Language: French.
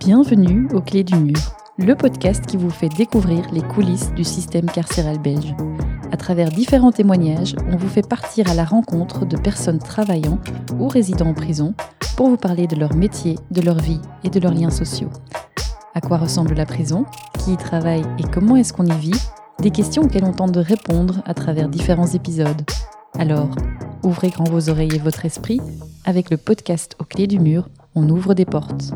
Bienvenue au Clés du Mur, le podcast qui vous fait découvrir les coulisses du système carcéral belge. À travers différents témoignages, on vous fait partir à la rencontre de personnes travaillant ou résidant en prison pour vous parler de leur métier, de leur vie et de leurs liens sociaux. À quoi ressemble la prison? Qui y travaille et comment est-ce qu'on y vit? Des questions auxquelles on tente de répondre à travers différents épisodes. Alors, ouvrez grand vos oreilles et votre esprit. Avec le podcast au clés du mur, on ouvre des portes.